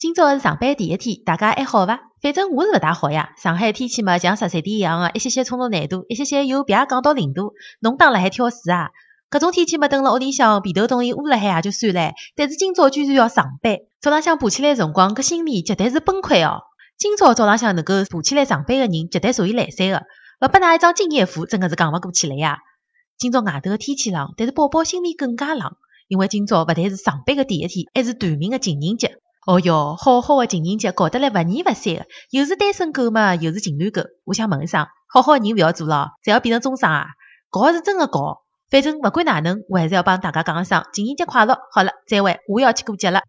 今朝是上班第一天，大家还好伐？反正我是勿大好呀。上海天气嘛，像十三点一样个，一歇歇冲突难度，一歇歇又别降到零度。侬当辣海挑水啊？搿种天气嘛，蹲辣屋里向被头冻伊捂辣海也就算了。但是今朝居然要上班，早浪向爬起来辰光，搿心里绝对是崩溃哦。今朝早浪向能够爬起来上班个人，绝对属于来三个。勿拨㑚一张敬业福，真个是讲勿过去了呀。今朝外头个天气冷，但是宝宝心里更加冷，因为今朝勿但是上班个第一天，还是团圆个情人节。哦哟，好好的情人节搞得来不腻勿散个，又是单身狗嘛，又是情侣狗。我想问一声，好好的人勿要做了，侪要变成中伤啊？搞是真个搞，反正勿管哪能，我还是要帮大家讲一声情人节快乐。好了，再会，我要去过节了。